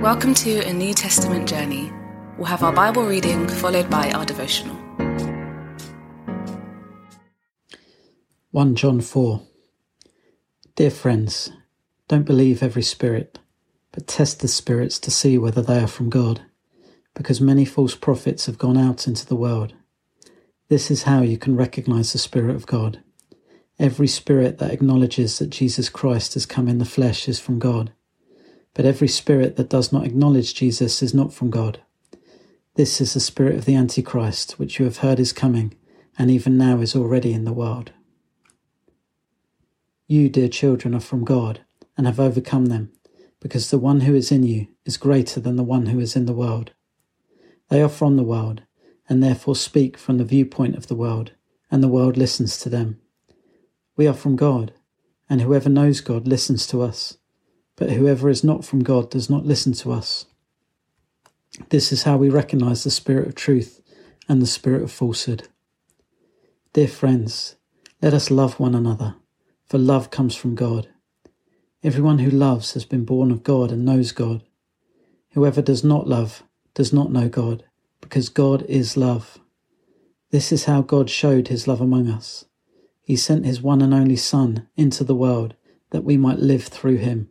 Welcome to a New Testament journey. We'll have our Bible reading followed by our devotional. 1 John 4 Dear friends, don't believe every spirit, but test the spirits to see whether they are from God, because many false prophets have gone out into the world. This is how you can recognize the Spirit of God. Every spirit that acknowledges that Jesus Christ has come in the flesh is from God but every spirit that does not acknowledge Jesus is not from God. This is the spirit of the Antichrist, which you have heard is coming, and even now is already in the world. You, dear children, are from God, and have overcome them, because the one who is in you is greater than the one who is in the world. They are from the world, and therefore speak from the viewpoint of the world, and the world listens to them. We are from God, and whoever knows God listens to us but whoever is not from God does not listen to us. This is how we recognize the spirit of truth and the spirit of falsehood. Dear friends, let us love one another, for love comes from God. Everyone who loves has been born of God and knows God. Whoever does not love does not know God, because God is love. This is how God showed his love among us. He sent his one and only Son into the world that we might live through him.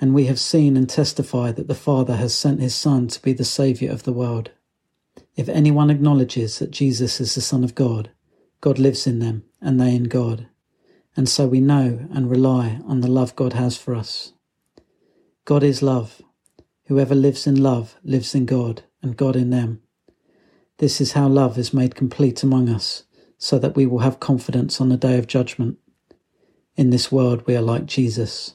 and we have seen and testified that the Father has sent his Son to be the Saviour of the world. If anyone acknowledges that Jesus is the Son of God, God lives in them, and they in God. And so we know and rely on the love God has for us. God is love. Whoever lives in love lives in God, and God in them. This is how love is made complete among us, so that we will have confidence on the day of judgment. In this world we are like Jesus.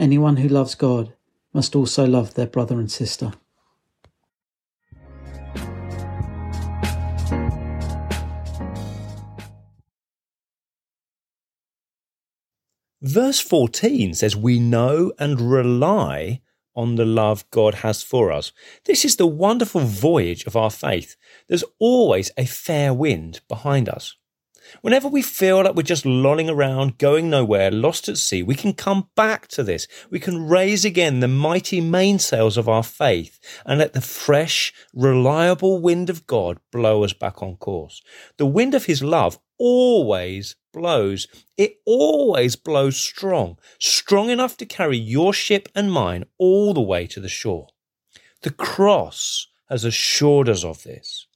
Anyone who loves God must also love their brother and sister. Verse 14 says, We know and rely on the love God has for us. This is the wonderful voyage of our faith. There's always a fair wind behind us. Whenever we feel like we're just lolling around, going nowhere, lost at sea, we can come back to this. We can raise again the mighty mainsails of our faith and let the fresh, reliable wind of God blow us back on course. The wind of His love always blows. It always blows strong, strong enough to carry your ship and mine all the way to the shore. The cross has assured us of this.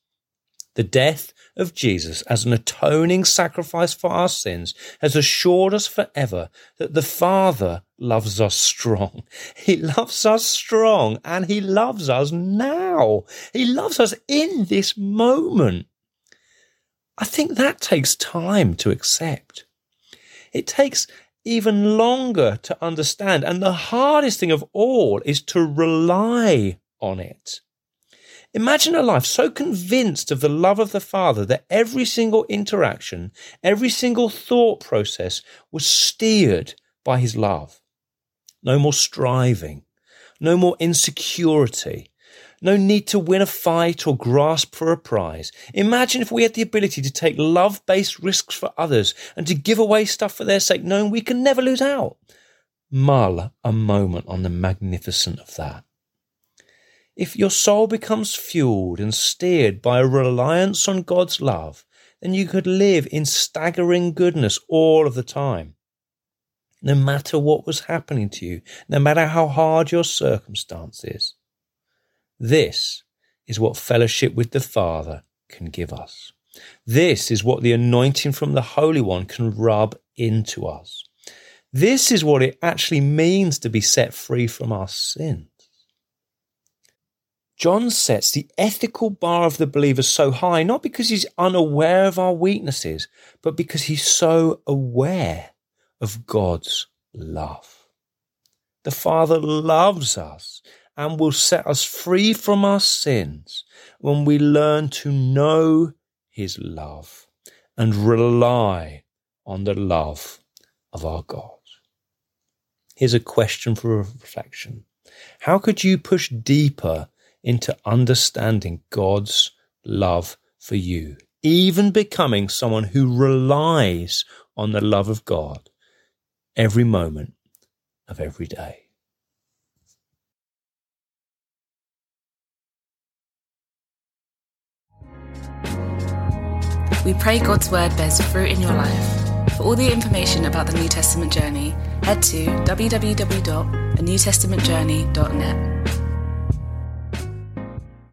The death of Jesus as an atoning sacrifice for our sins has assured us forever that the Father loves us strong. He loves us strong and He loves us now. He loves us in this moment. I think that takes time to accept. It takes even longer to understand. And the hardest thing of all is to rely on it. Imagine a life so convinced of the love of the Father that every single interaction, every single thought process was steered by his love. No more striving, no more insecurity, no need to win a fight or grasp for a prize. Imagine if we had the ability to take love based risks for others and to give away stuff for their sake, knowing we can never lose out. Mull a moment on the magnificence of that. If your soul becomes fueled and steered by a reliance on God's love, then you could live in staggering goodness all of the time. No matter what was happening to you, no matter how hard your circumstances. This is what fellowship with the Father can give us. This is what the anointing from the Holy One can rub into us. This is what it actually means to be set free from our sins. John sets the ethical bar of the believer so high, not because he's unaware of our weaknesses, but because he's so aware of God's love. The Father loves us and will set us free from our sins when we learn to know His love and rely on the love of our God. Here's a question for reflection. How could you push deeper into understanding God's love for you, even becoming someone who relies on the love of God every moment of every day? We pray God's word bears fruit in your life. For all the information about the New Testament journey, head to www.anewtestamentjourney.net.